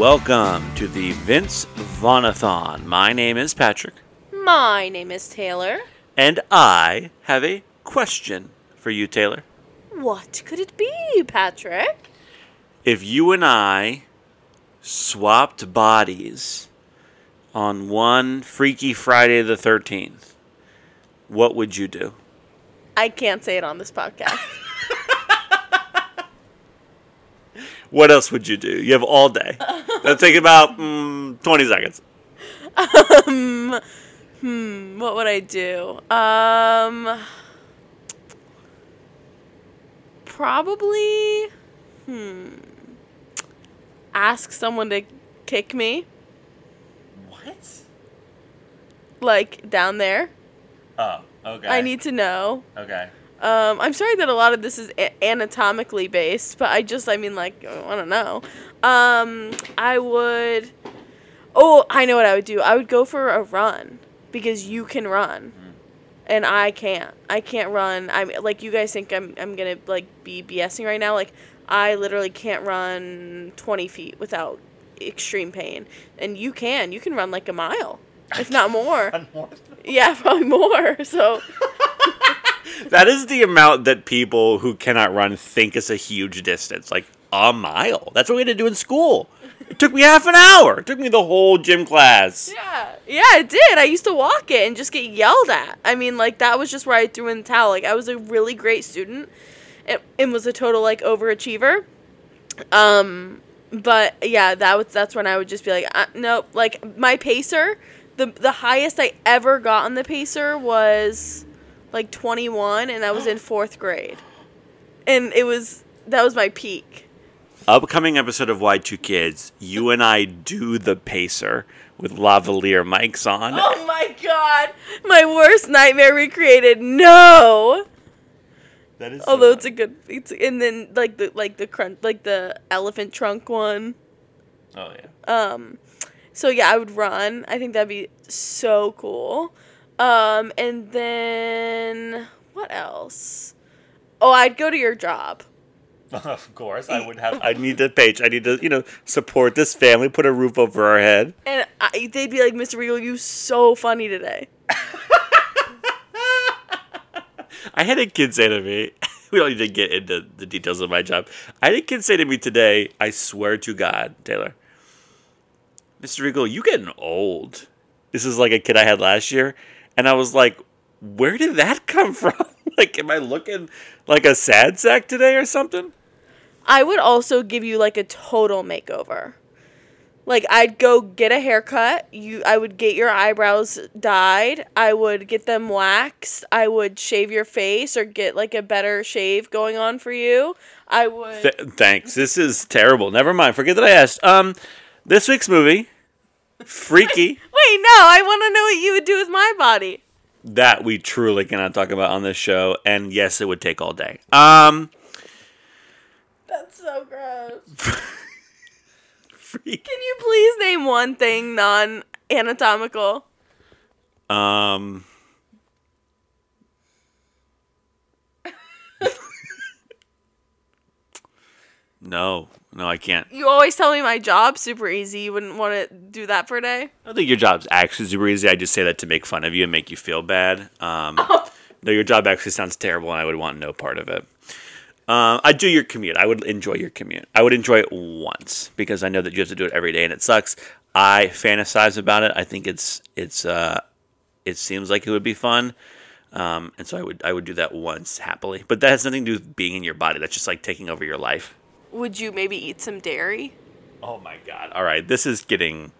welcome to the Vince Vaughnathon. My name is Patrick, My name is Taylor. and I have a question for you, Taylor. What could it be, Patrick? If you and I swapped bodies on one Freaky Friday the 13th, what would you do? I can't say it on this podcast. What else would you do? You have all day. That'll take about mm, 20 seconds. Um, hmm, what would I do? Um, probably, hmm, ask someone to kick me, What? like down there. Oh, okay. I need to know. Okay. Um, I'm sorry that a lot of this is a- anatomically based, but I just, I mean, like, I don't know. Um, I would. Oh, I know what I would do. I would go for a run because you can run, and I can't. I can't run. I'm like you guys think I'm. I'm gonna like be BSing right now. Like I literally can't run 20 feet without extreme pain, and you can. You can run like a mile, if not more. Yeah, probably more. So. That is the amount that people who cannot run think is a huge distance. Like a mile. That's what we had to do in school. It took me half an hour. It took me the whole gym class. Yeah, yeah, it did. I used to walk it and just get yelled at. I mean, like that was just where I threw in the towel. Like I was a really great student, and, and was a total like overachiever. Um, but yeah, that was that's when I would just be like, uh, nope. Like my pacer, the the highest I ever got on the pacer was like twenty one, and I was in fourth grade, and it was that was my peak. Upcoming episode of Y2 Kids, you and I do the pacer with lavalier mics on. Oh my god, my worst nightmare recreated. No. That is Although it's a good, it's and then like the like the crunch like the elephant trunk one. Oh yeah. Um, so yeah, I would run. I think that'd be so cool. Um, and then what else? Oh, I'd go to your job. Of course, I would have. I need to page. I need to, you know, support this family, put a roof over our head. And I, they'd be like, Mr. Regal, you so funny today. I had a kid say to me, we don't need to get into the details of my job. I had a kid say to me today, I swear to God, Taylor, Mr. Regal, you getting old. This is like a kid I had last year. And I was like, where did that come from? like, am I looking like a sad sack today or something? I would also give you like a total makeover. Like I'd go get a haircut. You I would get your eyebrows dyed. I would get them waxed. I would shave your face or get like a better shave going on for you. I would Th- thanks. This is terrible. Never mind. Forget that I asked. Um, this week's movie, Freaky, Wait, no, I want to know what you would do with my body. that we truly cannot talk about on this show. And yes, it would take all day. Um, That's so gross. Freaky. Can you please name one thing non-anatomical? Um. no, no, I can't. You always tell me my job's super easy. You wouldn't want to do that for a day? I don't think your job's actually super easy. I just say that to make fun of you and make you feel bad. Um, no, your job actually sounds terrible, and I would want no part of it. Uh, I do your commute. I would enjoy your commute. I would enjoy it once because I know that you have to do it every day, and it sucks. I fantasize about it. I think it's it's uh, it seems like it would be fun, um, and so I would I would do that once happily. But that has nothing to do with being in your body. That's just like taking over your life. Would you maybe eat some dairy? Oh my god. All right, this is getting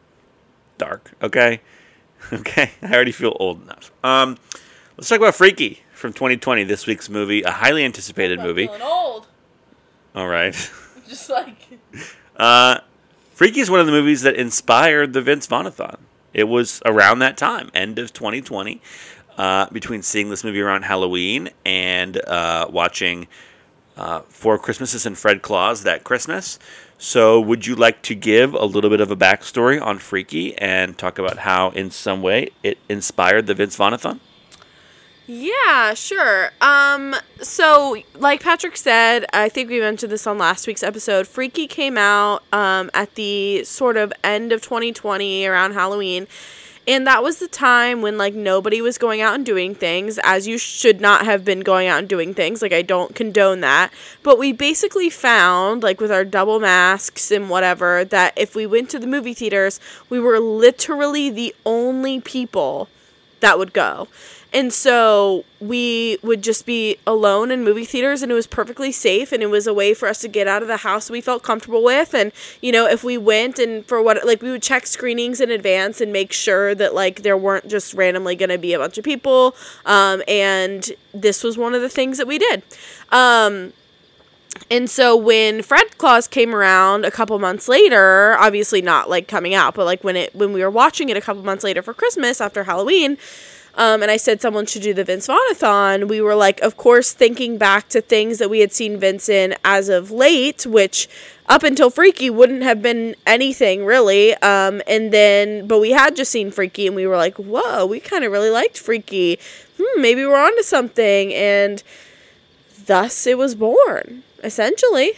dark, okay? Okay. I already feel old enough. Um let's talk about Freaky from 2020, this week's movie, a highly anticipated movie. feeling old. All right. Just like Uh Freaky is one of the movies that inspired the Vince Vaughnathon. It was around that time, end of 2020, uh, between seeing this movie around Halloween and uh, watching uh, Four Christmases and Fred Claus that Christmas. So, would you like to give a little bit of a backstory on Freaky and talk about how, in some way, it inspired the Vince Vaughnathon? Yeah, sure. Um, so like Patrick said, I think we mentioned this on last week's episode. Freaky came out um, at the sort of end of 2020 around Halloween. And that was the time when like nobody was going out and doing things as you should not have been going out and doing things. Like I don't condone that. But we basically found like with our double masks and whatever that if we went to the movie theaters, we were literally the only people that would go. And so we would just be alone in movie theaters and it was perfectly safe and it was a way for us to get out of the house we felt comfortable with. And you know if we went and for what like we would check screenings in advance and make sure that like there weren't just randomly going to be a bunch of people. Um, and this was one of the things that we did. Um, and so when Fred Claus came around a couple months later, obviously not like coming out, but like when it when we were watching it a couple months later for Christmas after Halloween, um, and I said someone should do the Vince Vaughn-a-thon, we were like, of course, thinking back to things that we had seen Vince in as of late, which up until Freaky wouldn't have been anything really. Um, and then, but we had just seen Freaky and we were like, whoa, we kind of really liked Freaky. Hmm, maybe we're onto something. And thus it was born, essentially.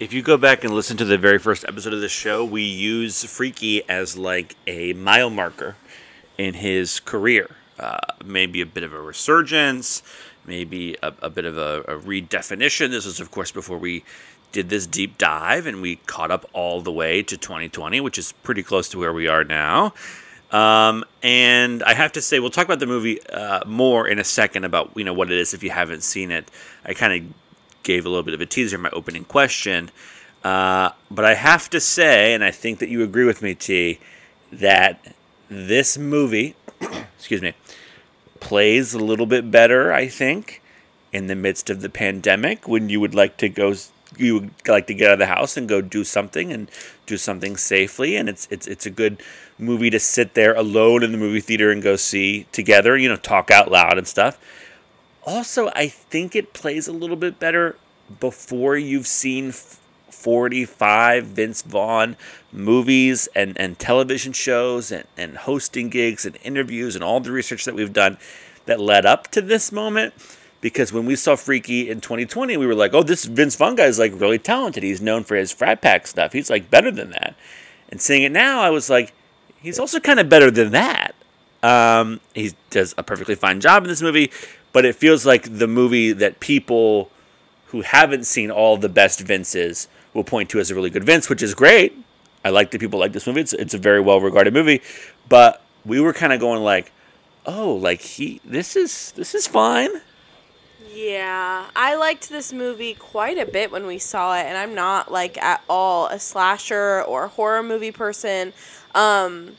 If you go back and listen to the very first episode of the show, we use Freaky as like a mile marker in his career uh, maybe a bit of a resurgence, maybe a, a bit of a, a, redefinition. This was, of course, before we did this deep dive and we caught up all the way to 2020, which is pretty close to where we are now. Um, and I have to say, we'll talk about the movie uh, more in a second about you know what it is if you haven't seen it. I kind of gave a little bit of a teaser in my opening question, uh, but I have to say, and I think that you agree with me, T, that this movie, excuse me, plays a little bit better, I think, in the midst of the pandemic when you would like to go you would like to get out of the house and go do something and do something safely and it's it's it's a good movie to sit there alone in the movie theater and go see together, you know, talk out loud and stuff. Also, I think it plays a little bit better before you've seen 45 Vince Vaughn movies and, and television shows and, and hosting gigs and interviews and all the research that we've done that led up to this moment. Because when we saw Freaky in 2020, we were like, oh, this Vince Vaughn guy is like really talented. He's known for his frat pack stuff. He's like better than that. And seeing it now, I was like, he's also kind of better than that. Um, he does a perfectly fine job in this movie, but it feels like the movie that people who haven't seen all the best Vinces will point to as a really good Vince, which is great. I like that people like this movie. It's it's a very well regarded movie, but we were kind of going like, oh, like he this is this is fine. Yeah, I liked this movie quite a bit when we saw it, and I'm not like at all a slasher or horror movie person. Um,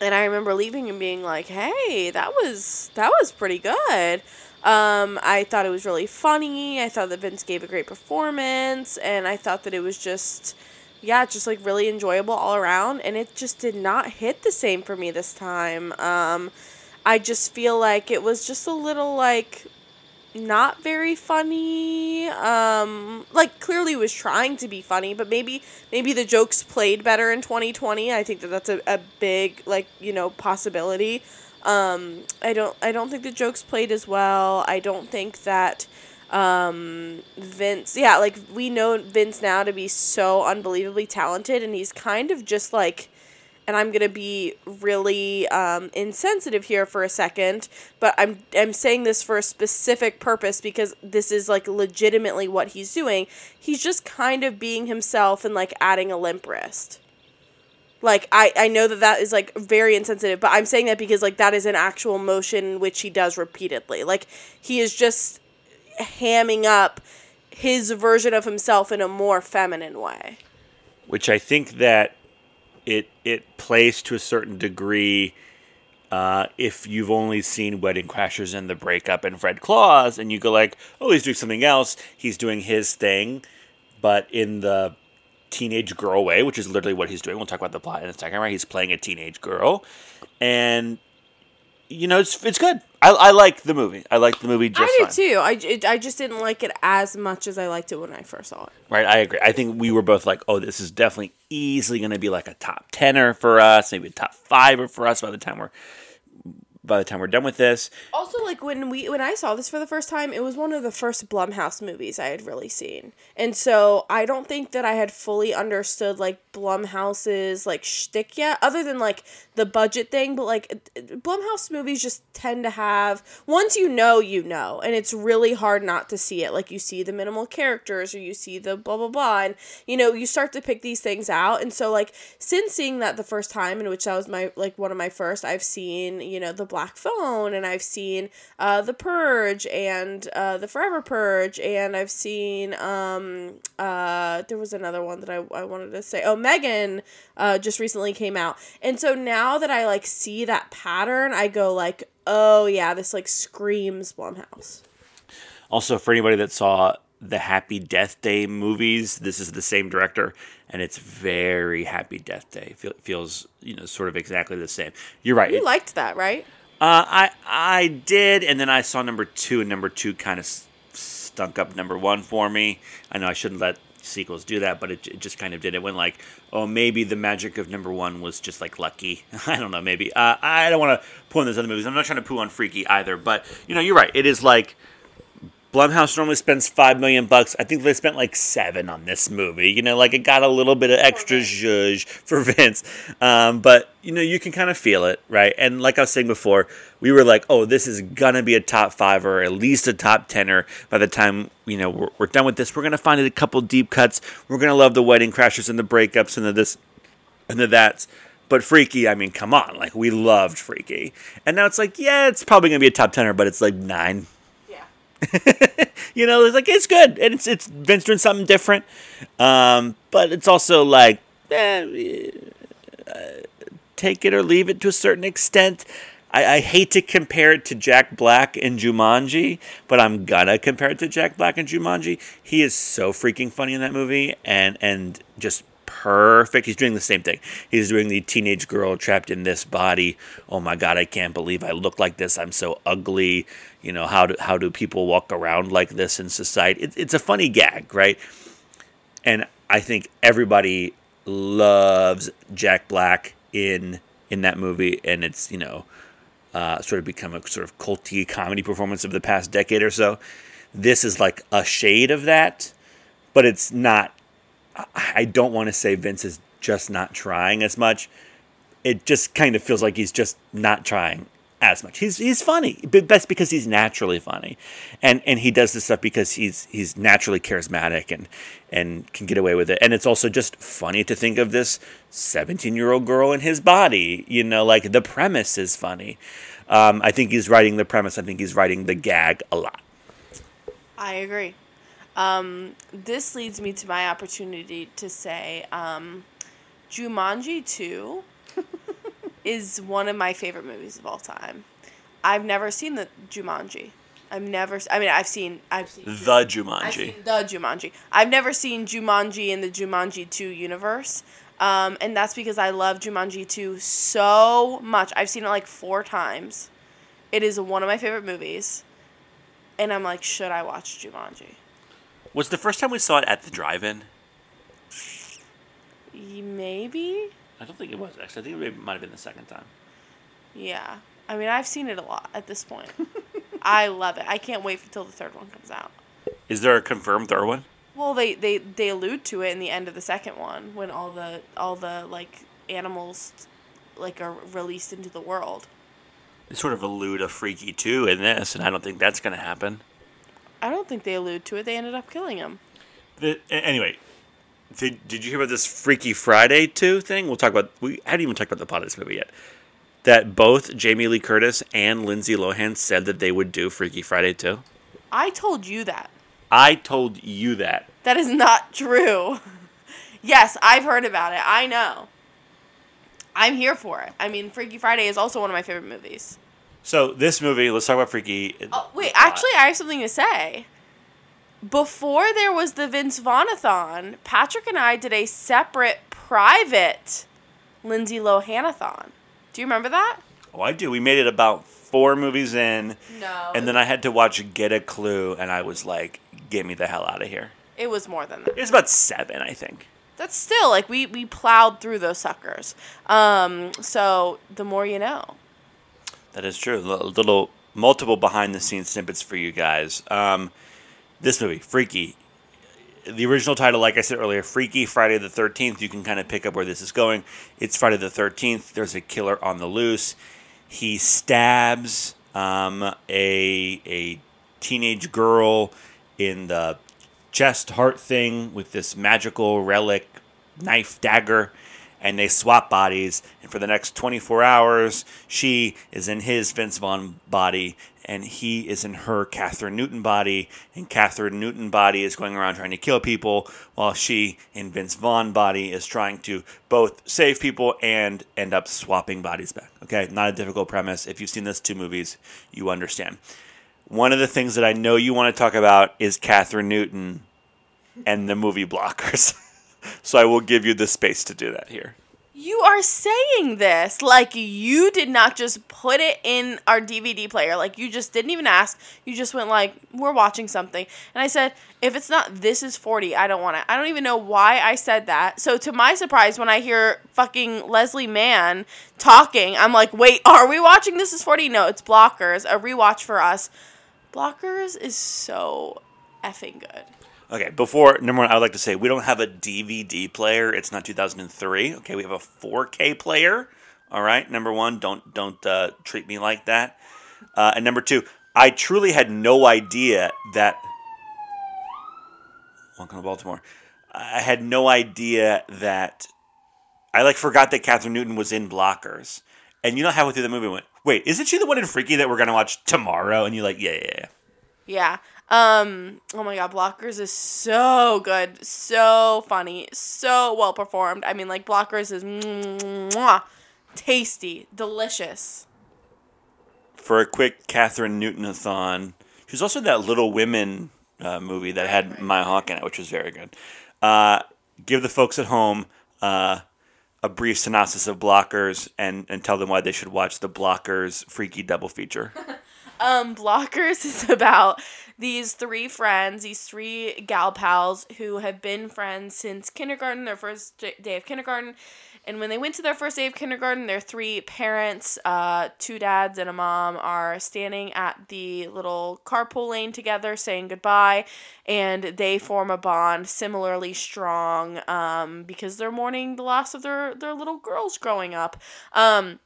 and I remember leaving and being like, "Hey, that was that was pretty good." Um, I thought it was really funny. I thought that Vince gave a great performance, and I thought that it was just, yeah, just like really enjoyable all around. And it just did not hit the same for me this time. Um, I just feel like it was just a little like not very funny. Um, like clearly was trying to be funny, but maybe maybe the jokes played better in 2020. I think that that's a, a big like you know possibility. Um, I don't I don't think the jokes played as well. I don't think that um, Vince yeah, like we know Vince now to be so unbelievably talented and he's kind of just like and I'm gonna be really um, insensitive here for a second, but I'm I'm saying this for a specific purpose because this is like legitimately what he's doing. He's just kind of being himself and like adding a limp wrist. Like I I know that that is like very insensitive, but I'm saying that because like that is an actual motion which he does repeatedly. Like he is just hamming up his version of himself in a more feminine way. Which I think that it it plays to a certain degree uh, if you've only seen Wedding Crashers and The Breakup and Fred Claus, and you go like, oh, he's doing something else. He's doing his thing, but in the teenage girl way, which is literally what he's doing. We'll talk about the plot in a second, right? He's playing a teenage girl, and you know, it's it's good. I, I like the movie. I like the movie just I do fine. too. I, it, I just didn't like it as much as I liked it when I first saw it. Right, I agree. I think we were both like, oh, this is definitely easily going to be like a top tenner for us, maybe a top fiver for us by the time we're by the time we're done with this. Also, like when we when I saw this for the first time, it was one of the first Blumhouse movies I had really seen, and so I don't think that I had fully understood like Blumhouse's like shtick yet, other than like the budget thing. But like Blumhouse movies just tend to have once you know, you know, and it's really hard not to see it. Like you see the minimal characters or you see the blah blah blah, and you know you start to pick these things out. And so like since seeing that the first time, in which that was my like one of my first, I've seen you know the Phone, and I've seen uh, the Purge and uh, the Forever Purge, and I've seen um uh there was another one that I I wanted to say oh Megan uh just recently came out, and so now that I like see that pattern, I go like oh yeah this like screams Blumhouse. Also, for anybody that saw the Happy Death Day movies, this is the same director, and it's very Happy Death Day. Feel, feels you know sort of exactly the same. You're right. You It- liked that, right? Uh, I I did, and then I saw number two, and number two kind of stunk up number one for me. I know I shouldn't let sequels do that, but it, it just kind of did. It went like, oh, maybe the magic of number one was just like lucky. I don't know, maybe. Uh, I don't want to poo on those other movies. I'm not trying to poo on Freaky either, but you know, you're right. It is like Blumhouse normally spends five million bucks. I think they spent like seven on this movie. You know, like it got a little bit of extra zhuzh for Vince. Um, but you know, you can kind of feel it, right? And like I was saying before, we were like, oh, this is gonna be a top five or at least a top tenner by the time you know we're, we're done with this. We're gonna find it a couple deep cuts. We're gonna love the wedding crashers and the breakups and the this and the that's. But Freaky, I mean, come on, like we loved Freaky, and now it's like, yeah, it's probably gonna be a top tenner, but it's like nine. you know, it's like it's good and it's it's Vince doing something different, um, but it's also like eh, uh, take it or leave it to a certain extent. I, I hate to compare it to Jack Black and Jumanji, but I'm gonna compare it to Jack Black and Jumanji. He is so freaking funny in that movie, and and just perfect. He's doing the same thing. He's doing the teenage girl trapped in this body. Oh my god, I can't believe I look like this. I'm so ugly. You know how do how do people walk around like this in society? It, it's a funny gag, right? And I think everybody loves Jack Black in in that movie, and it's you know uh, sort of become a sort of culty comedy performance of the past decade or so. This is like a shade of that, but it's not. I- I don't want to say Vince is just not trying as much. It just kind of feels like he's just not trying as much. He's he's funny, but that's because he's naturally funny, and and he does this stuff because he's he's naturally charismatic and and can get away with it. And it's also just funny to think of this seventeen year old girl in his body. You know, like the premise is funny. Um, I think he's writing the premise. I think he's writing the gag a lot. I agree. Um, this leads me to my opportunity to say um, Jumanji 2 is one of my favorite movies of all time. I've never seen the Jumanji. I've never. I mean, I've seen. I've seen. The I've Jumanji. seen the Jumanji. I've never seen Jumanji in the Jumanji 2 universe. Um, and that's because I love Jumanji 2 so much. I've seen it like four times. It is one of my favorite movies. And I'm like, should I watch Jumanji? Was the first time we saw it at the drive-in? Maybe? I don't think it was actually. I think it might have been the second time. Yeah. I mean, I've seen it a lot at this point. I love it. I can't wait until the third one comes out. Is there a confirmed third one? Well, they, they, they allude to it in the end of the second one when all the all the like animals like are released into the world. They sort of allude a freaky two in this, and I don't think that's going to happen. I don't think they allude to it. They ended up killing him. The, anyway, did, did you hear about this Freaky Friday 2 thing? We'll talk about. We hadn't even talked about the plot of this movie yet. That both Jamie Lee Curtis and Lindsay Lohan said that they would do Freaky Friday 2. I told you that. I told you that. That is not true. yes, I've heard about it. I know. I'm here for it. I mean, Freaky Friday is also one of my favorite movies. So this movie, let's talk about Freaky. Uh, oh, wait, actually, I have something to say. Before there was the Vince Vaughn-a-thon, Patrick and I did a separate private Lindsay Lohan-a-thon. Do you remember that? Oh, I do. We made it about four movies in, No. and then I had to watch Get a Clue, and I was like, "Get me the hell out of here." It was more than that. It was about seven, I think. That's still like we we plowed through those suckers. Um, so the more you know. That is true. Little, little multiple behind the scenes snippets for you guys. Um, this movie, Freaky. The original title, like I said earlier, Freaky Friday the 13th. You can kind of pick up where this is going. It's Friday the 13th. There's a killer on the loose. He stabs um, a, a teenage girl in the chest heart thing with this magical relic knife dagger and they swap bodies. And for the next 24 hours, she is in his Vince Vaughn body, and he is in her Kathryn Newton body. And Kathryn Newton body is going around trying to kill people, while she in Vince Vaughn body is trying to both save people and end up swapping bodies back. Okay, not a difficult premise. If you've seen those two movies, you understand. One of the things that I know you want to talk about is Kathryn Newton and the movie Blockers. so I will give you the space to do that here. You are saying this like you did not just put it in our DVD player. Like you just didn't even ask. You just went like, "We're watching something." And I said, "If it's not this is 40, I don't want it." I don't even know why I said that. So to my surprise when I hear fucking Leslie Mann talking, I'm like, "Wait, are we watching This is 40?" No, it's Blockers, a rewatch for us. Blockers is so effing good. Okay, before number one, I would like to say we don't have a DVD player. It's not 2003. Okay, we have a 4K player. All right, number one, don't don't uh, treat me like that. Uh, and number two, I truly had no idea that. Welcome to Baltimore. I had no idea that. I like forgot that Kathryn Newton was in Blockers, and you know halfway through the movie went, "Wait, isn't she the one in Freaky that we're gonna watch tomorrow?" And you're like, "Yeah, yeah, yeah." Yeah. Um, oh my god, Blockers is so good, so funny, so well performed. I mean, like Blockers is mwah, tasty, delicious. For a quick Kathryn Newton-a-thon, she was also that Little Women uh, movie that had Maya Hawke in it, which was very good. Uh, give the folks at home uh, a brief synopsis of Blockers and, and tell them why they should watch the Blockers freaky double feature. Um, Blockers is about these three friends, these three gal pals who have been friends since kindergarten, their first day of kindergarten. And when they went to their first day of kindergarten, their three parents, uh, two dads and a mom, are standing at the little carpool lane together saying goodbye. And they form a bond similarly strong um, because they're mourning the loss of their, their little girls growing up. Um,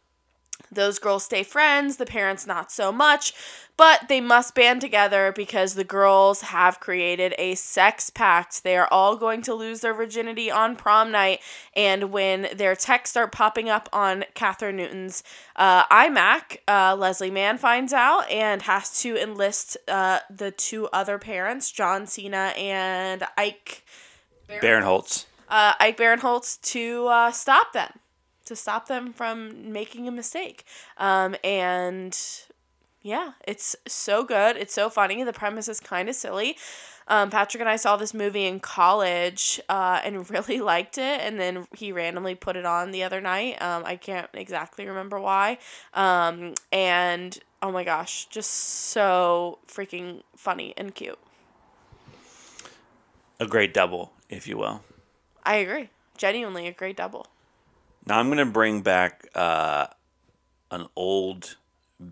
those girls stay friends, the parents not so much, but they must band together because the girls have created a sex pact. They are all going to lose their virginity on prom night, and when their texts start popping up on Kathryn Newton's uh, iMac, uh, Leslie Mann finds out and has to enlist uh, the two other parents, John Cena and Ike Barinholtz. Uh, Ike Barinholtz, to uh, stop them to stop them from making a mistake. Um, and yeah, it's so good. It's so funny. The premise is kind of silly. Um, Patrick and I saw this movie in college uh, and really liked it. And then he randomly put it on the other night. Um, I can't exactly remember why. Um, and oh my gosh, just so freaking funny and cute. A great double, if you will. I agree. Genuinely a great double. Now I'm going to bring back uh, an old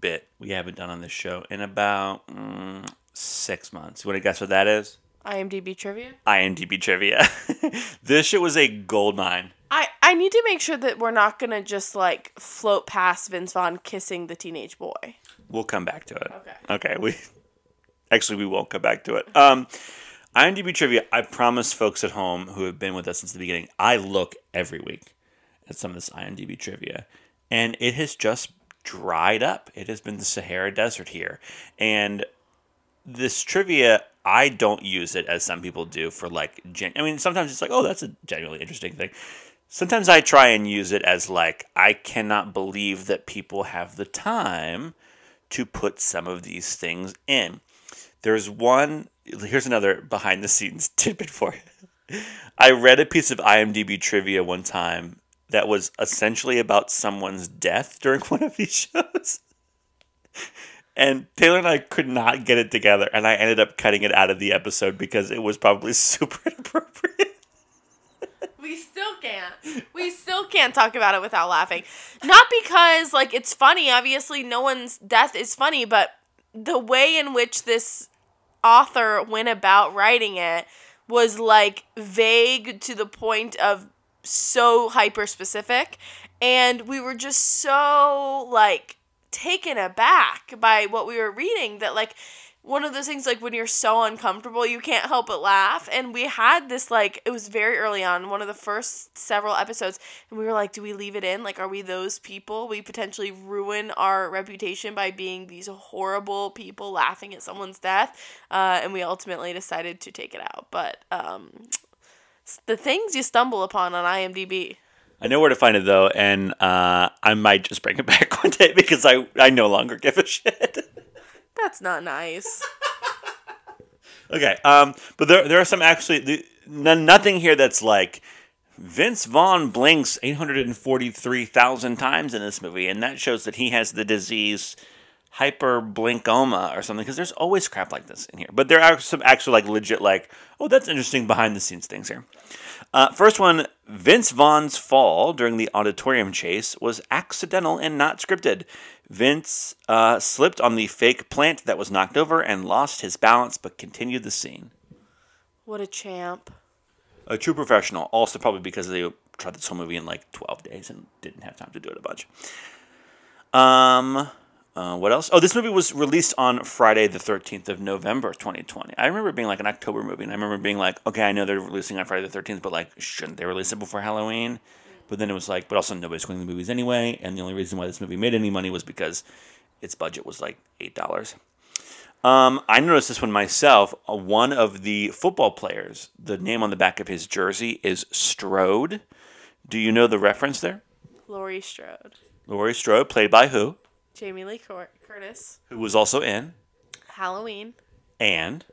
bit we haven't done on this show in about mm, six months. You want to guess what that is? IMDb trivia. IMDb trivia. this shit was a gold mine. I, I need to make sure that we're not gonna just like float past Vince Vaughn kissing the teenage boy. We'll come back to it. Okay. Okay. We actually we won't come back to it. Um, IMDb trivia. I promise folks at home who have been with us since the beginning. I look every week at some of this IMDb trivia, and it has just dried up. It has been the Sahara Desert here, and this trivia. I don't use it as some people do for like. Gen- I mean, sometimes it's like, oh, that's a genuinely interesting thing. Sometimes I try and use it as like, I cannot believe that people have the time to put some of these things in. There's one. Here's another behind the scenes tidbit for you. I read a piece of IMDb trivia one time that was essentially about someone's death during one of these shows. And Taylor and I could not get it together, and I ended up cutting it out of the episode because it was probably super inappropriate. We still can't. We still can't talk about it without laughing. Not because like it's funny. Obviously, no one's death is funny, but the way in which this author went about writing it was like vague to the point of so hyper specific and we were just so like taken aback by what we were reading that like one of those things like when you're so uncomfortable you can't help but laugh. And we had this like it was very early on one of the first several episodes and we were like do we leave it in? Like are we those people? We potentially ruin our reputation by being these horrible people laughing at someone's death. Uh, and we ultimately decided to take it out. But um, the things you stumble upon on imdb I know where to find it though, and uh, I might just bring it back one day because I I no longer give a shit. that's not nice okay, um, but there there are some actually the, n- nothing here that's like Vince Vaughn blinks eight hundred and forty three thousand times in this movie, and that shows that he has the disease hyperblinkoma or something because there's always crap like this in here. But there are some actual like legit like oh that's interesting behind the scenes things here. Uh, first one, Vince Vaughn's fall during the auditorium chase was accidental and not scripted. Vince uh, slipped on the fake plant that was knocked over and lost his balance, but continued the scene. what a champ A true professional, also probably because they tried this whole movie in like 12 days and didn't have time to do it a bunch. Um, uh, what else? Oh, this movie was released on Friday, the 13th of November, 2020. I remember it being like an October movie, and I remember being like, okay, I know they're releasing on Friday the 13th, but like, shouldn't they release it before Halloween? But then it was like, but also nobody's going to the movies anyway, and the only reason why this movie made any money was because its budget was like $8. Um, I noticed this one myself. Uh, one of the football players, the name on the back of his jersey is Strode. Do you know the reference there? laurie strode Laurie Strode, played by who? Jamie lee Cur- curtis Who was also in halloween and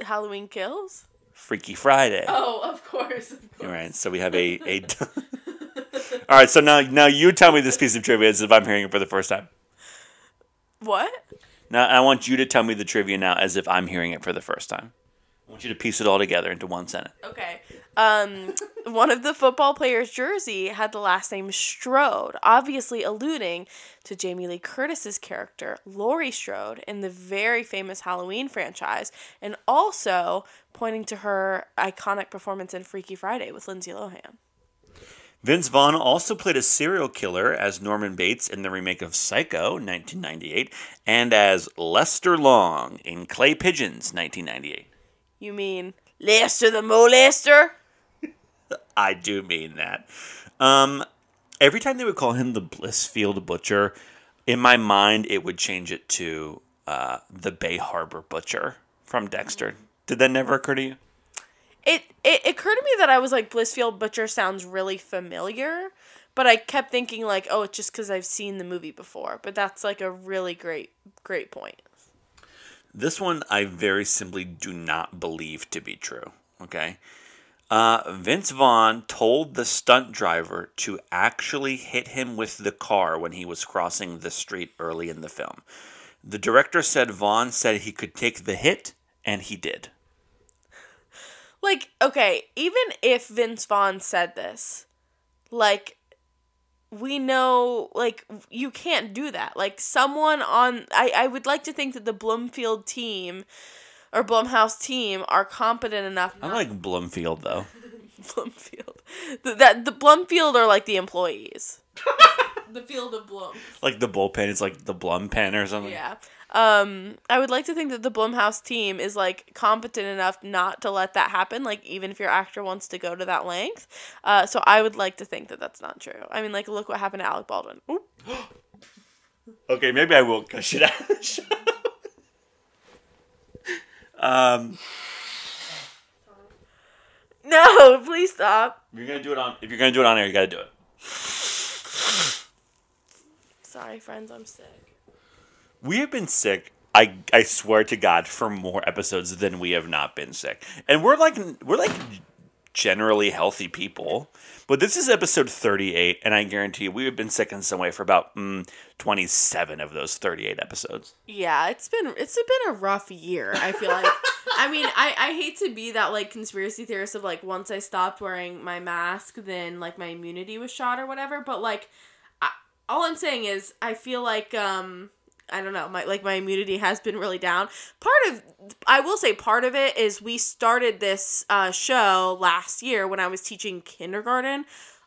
halloween kills Freaky Friday. oh of course, of All right, so we have a a. All right, so now now you tell me this piece of trivia as if I'm hearing it for the first time. what Now I want you to tell me the trivia now as if I'm hearing it for the first time. I want you to piece it all together into one sentence. Okay. Um, one of the football players' jersey had the last name Strode, obviously alluding to Jamie Lee Curtis's character, Laurie Strode, in the very famous Halloween franchise, and also pointing to her iconic performance in Freaky Friday with Lindsay Lohan. Vince Vaughn also played a serial killer as Norman Bates in the remake of Psycho, 1998, and as Lester Long in Clay Pigeons, 1998. You mean Lester the Molester? I do mean that. Um, every time they would call him the Blissfield Butcher, in my mind it would change it to uh, the Bay Harbor Butcher from Dexter. Did that never occur to you? It, it occurred to me that I was like Blissfield Butcher sounds really familiar, but I kept thinking like, oh, it's just because I've seen the movie before. But that's like a really great great point. This one I very simply do not believe to be true. Okay. Uh, Vince Vaughn told the stunt driver to actually hit him with the car when he was crossing the street early in the film. The director said Vaughn said he could take the hit, and he did. Like, okay, even if Vince Vaughn said this, like we know like you can't do that. Like someone on I, I would like to think that the Bloomfield team or Blumhouse team are competent enough I like Blumfield though. Blumfield. The, that the Blumfield are like the employees. the field of Blum. Like the bullpen is like the Blum pen or something. Yeah. Um, I would like to think that the Blumhouse team is like competent enough not to let that happen. Like even if your actor wants to go to that length, uh, so I would like to think that that's not true. I mean, like look what happened to Alec Baldwin. Okay, maybe I will cut shit out of the show. Um, No, please stop. if you're gonna do it on, if you're gonna do it on air, you gotta do it. Sorry, friends, I'm sick. We have been sick. I I swear to God, for more episodes than we have not been sick, and we're like we're like generally healthy people. But this is episode 38, and I guarantee you, we have been sick in some way for about mm, 27 of those 38 episodes. Yeah, it's been it's been a rough year. I feel like. I mean, I I hate to be that like conspiracy theorist of like once I stopped wearing my mask, then like my immunity was shot or whatever. But like, I, all I'm saying is I feel like um I don't know, my like my immunity has been really down. Part of I will say part of it is we started this uh, show last year when I was teaching kindergarten.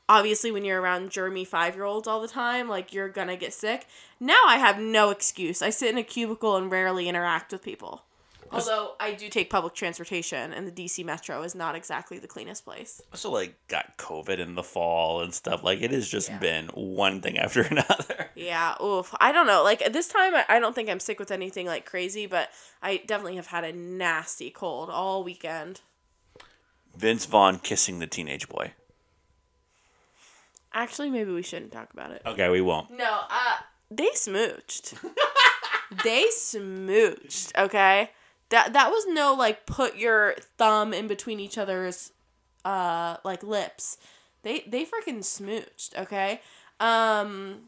Obviously, when you're around germy five year olds all the time, like you're gonna get sick. Now I have no excuse. I sit in a cubicle and rarely interact with people. Although I do take public transportation, and the DC Metro is not exactly the cleanest place. Also, like got COVID in the fall and stuff. Like it has just Yeah. been one thing after another. Yeah, oof. I don't know. Like this time, I, I don't think I'm sick with anything like crazy, but I definitely have had a nasty cold all weekend. Vince Vaughn kissing the teenage boy. Actually, maybe we shouldn't talk about it. Okay, we won't. No, uh, they smooched. they smooched. Okay, that that was no like put your thumb in between each other's uh like lips. They they freaking smooched. Okay, um,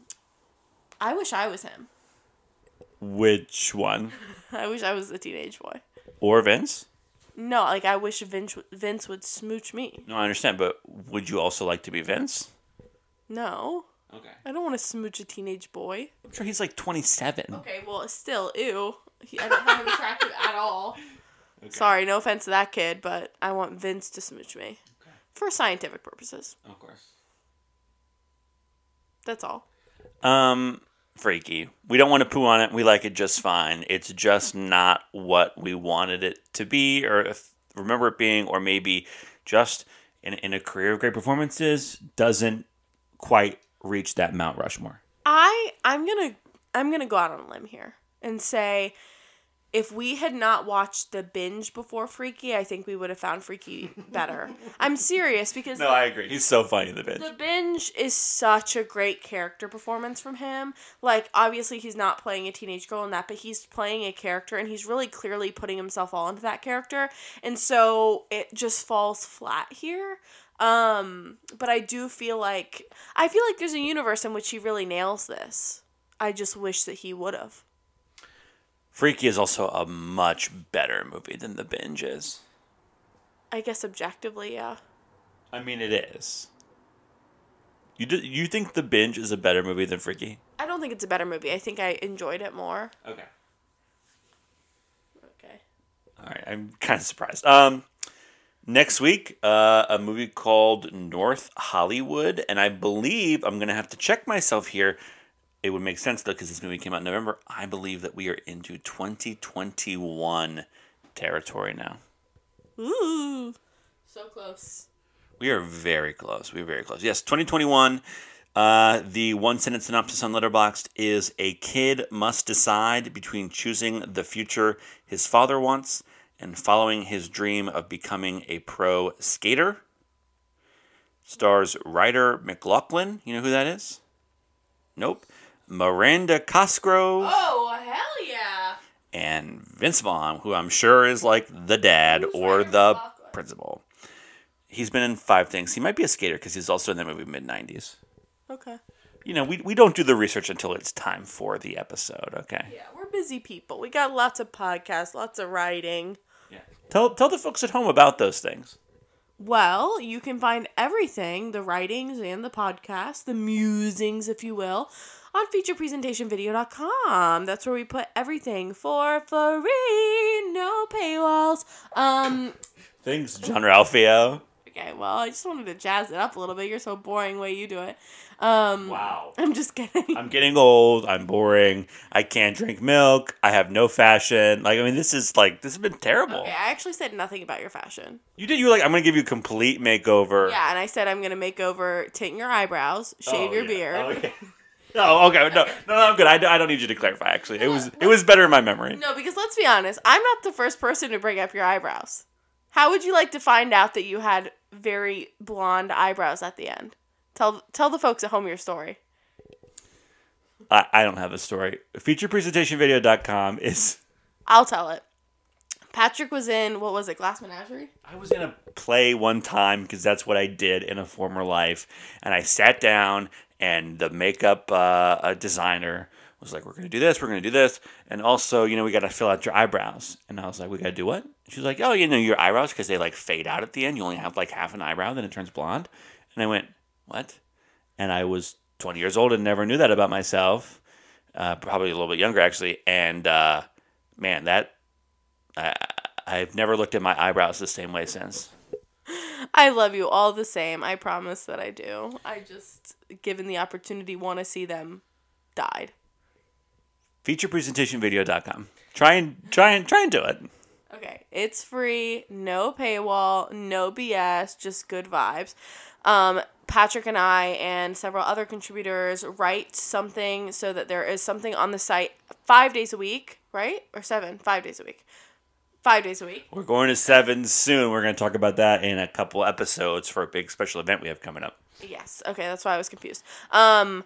I wish I was him. Which one? I wish I was a teenage boy. Or Vince? No, like I wish Vince Vince would smooch me. No, I understand, but would you also like to be Vince? No, Okay. I don't want to smooch a teenage boy. I'm sure he's like 27. Okay, well, still, ew. He, I don't find him attractive at all. Sorry, no offense to that kid, but I want Vince to smooch me for scientific purposes. Of course. That's all. Um, freaky. We don't want to poo on it. We like it just fine. It's just not what we wanted it to be, or if, remember it being, or maybe just in, in a career of great performances doesn't quite reach that Mount Rushmore. I I'm gonna I'm gonna go out on a limb here and say if we had not watched the binge before Freaky, I think we would have found Freaky better. I'm serious because No, I agree. He's so funny in the binge. The binge is such a great character performance from him. Like, obviously, he's not playing a teenage girl in that, but he's playing a character and he's really clearly putting himself all into that character. And so it just falls flat here. Um, but I do feel like I feel like there's a universe in which he really nails this. I just wish that he would have. Freaky is also a much better movie than The Binge is. I guess objectively, yeah. I mean, it is. You do, you think The Binge is a better movie than Freaky? I don't think it's a better movie. I think I enjoyed it more. Okay. Okay. All right, I'm kind of surprised. Um, next week, uh, a movie called North Hollywood, and I believe I'm gonna have to check myself here. It would make sense though, because this movie came out in November. I believe that we are into 2021 territory now. Ooh. So close. We are very close. We're very close. Yes, 2021. Uh, the one sentence synopsis on Letterboxd is a kid must decide between choosing the future his father wants and following his dream of becoming a pro skater. Stars Ryder McLaughlin. You know who that is? Nope. Miranda Cosgrove Oh, hell yeah. and Vince Vaughn, who I'm sure is like the dad Who's or Ryder the principal. He's been in five things. He might be a skater because he's also in the movie mid 90s. Okay. You know, we, we don't do the research until it's time for the episode, okay? Yeah, we're busy people. We got lots of podcasts, lots of writing. Yeah. Tell, tell the folks at home about those things. Well, you can find everything the writings and the podcast, the musings, if you will, on featurepresentationvideo.com. That's where we put everything for free, no paywalls. Um, Thanks, Jean-Ralphio. okay, well, I just wanted to jazz it up a little bit. You're so boring way you do it. Um, Wow. I'm just kidding. I'm getting old. I'm boring. I can't drink milk. I have no fashion. Like, I mean, this is like, this has been terrible. Okay, I actually said nothing about your fashion. You did, you were like, I'm going to give you a complete makeover. Yeah, and I said I'm gonna make over tint your eyebrows, shave Oh, your yeah. beard. Oh, okay. Oh, okay. No, no, no, I'm good. I, don't- I don't need you to clarify. Actually, it was it was better in my memory. No, because let's be honest, I'm not the first person to bring up your eyebrows. How would you like to find out that you had very blonde eyebrows at the end? Tell tell the folks at home your story. I, I don't have a story. Featurepresentationvideo.com is. I'll tell it. Patrick was in what was it, Glass Menagerie? I was in a play one time because that's what I did in a former life, and I sat down and the makeup uh, designer was like, "We're gonna do this. We're gonna do this, and also, you know, we got to fill out your eyebrows." And I was like, "We gotta do what?" She's like, "Oh, you know, your eyebrows because they like fade out at the end. You only have like half an eyebrow, then it turns blonde." And I went, "What?" And I was 20 years old and never knew that about myself. uh, probably a little bit younger actually. And uh, man, that I, I've never looked at my eyebrows the same way since. I love you all the same. I promise that I do. I just, given the opportunity, want to see them died. Featurepresentationvideo.com. Try and try and try and do it. Okay, it's free, no paywall, no BS, just good vibes. Um, Patrick and I and several other contributors write something so that there is something on the site five days a week, right? Or seven, five days a week. Five days a week. We're going to seven soon. We're going to talk about that in a couple episodes for a big special event we have coming up. Yes. Okay, that's why I was confused. Um,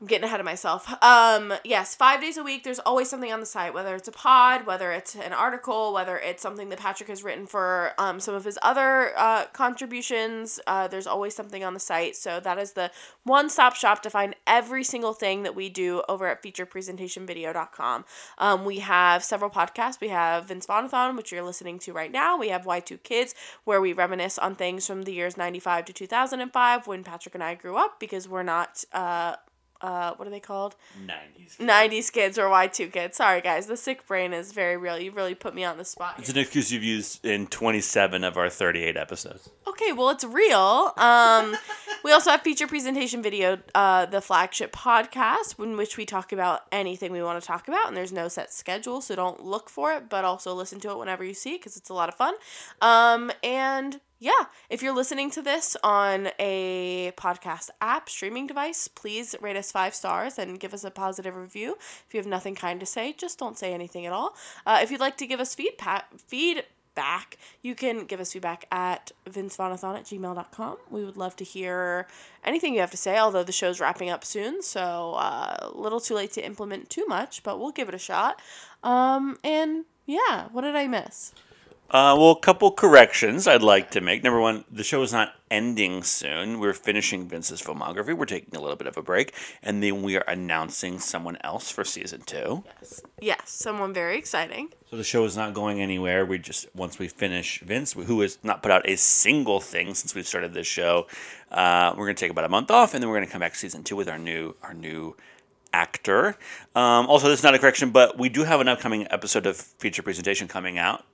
I'm getting ahead of myself. Um, yes, five days a week. There's always something on the site, whether it's a pod, whether it's an article, whether it's something that Patrick has written for um, some of his other uh, contributions. Uh, there's always something on the site. So that is the one stop shop to find every single thing that we do over at featurepresentationvideo.com. Um, we have several podcasts. We have Vince Vaughnathon, which you're listening to right now. We have Y2 Kids, where we reminisce on things from the years 95 to 2005 when Patrick and I grew up because we're not. Uh, uh, what are they called? 90s. 90s kids or Y2 kids. Sorry, guys. The sick brain is very real. You really put me on the spot. It's an excuse you've used in 27 of our 38 episodes. Okay, well, it's real. Um, we also have feature presentation video, uh, the flagship podcast, in which we talk about anything we want to talk about, and there's no set schedule, so don't look for it, but also listen to it whenever you see because it's a lot of fun. Um, and yeah, if you're listening to this on a podcast app, streaming device, please rate us five stars and give us a positive review. If you have nothing kind to say, just don't say anything at all. Uh, if you'd like to give us feedback, feedback, you can give us feedback at vincevaughnathon at gmail.com. We would love to hear anything you have to say, although the show's wrapping up soon, so uh, a little too late to implement too much, but we'll give it a shot. Um, and yeah, what did I miss? Uh, well, a couple corrections I'd like to make. Number one, the show is not ending soon. We're finishing Vince's filmography. We're taking a little bit of a break, and then we are announcing someone else for season two. Yes, yes, someone very exciting. So the show is not going anywhere. We just once we finish Vince, who has not put out a single thing since we started this show, uh, we're gonna take about a month off, and then we're gonna come back season two with our new our new actor. Um, also, this is not a correction, but we do have an upcoming episode of feature presentation coming out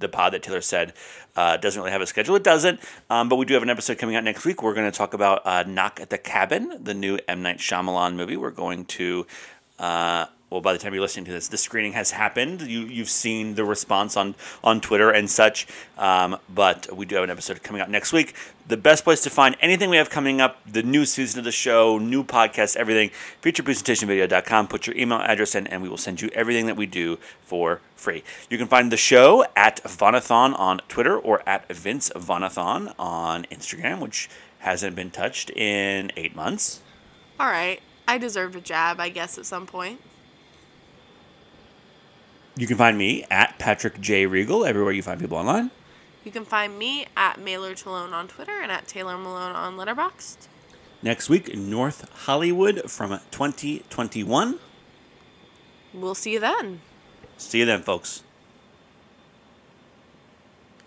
the pod that Taylor said uh, doesn't really have a schedule. It doesn't, um, but we do have an episode coming out next week. We're going to talk about uh, Knock at the Cabin, the new M Night Shyamalan movie. We're going to. Uh, well, by the time you're listening to this, the screening has happened. You you've seen the response on on Twitter and such. Um, but we do have an episode coming out next week. The best place to find anything we have coming up, the new season of the show, new podcast, everything, featurepresentationvideo.com. Put your email address in, and we will send you everything that we do for free. You can find the show at Vaughnathon on Twitter or at Vince Vaughnathon on Instagram, which hasn't been touched in eight months. All right. I deserved a jab, I guess, at some point. You can find me at Patrick J. Regal everywhere you find people online. You can find me at Maylor Talone on Twitter and at Taylor Malone on Letterboxd. Next week, North Hollywood from 2021. We'll see you then. See you then, folks.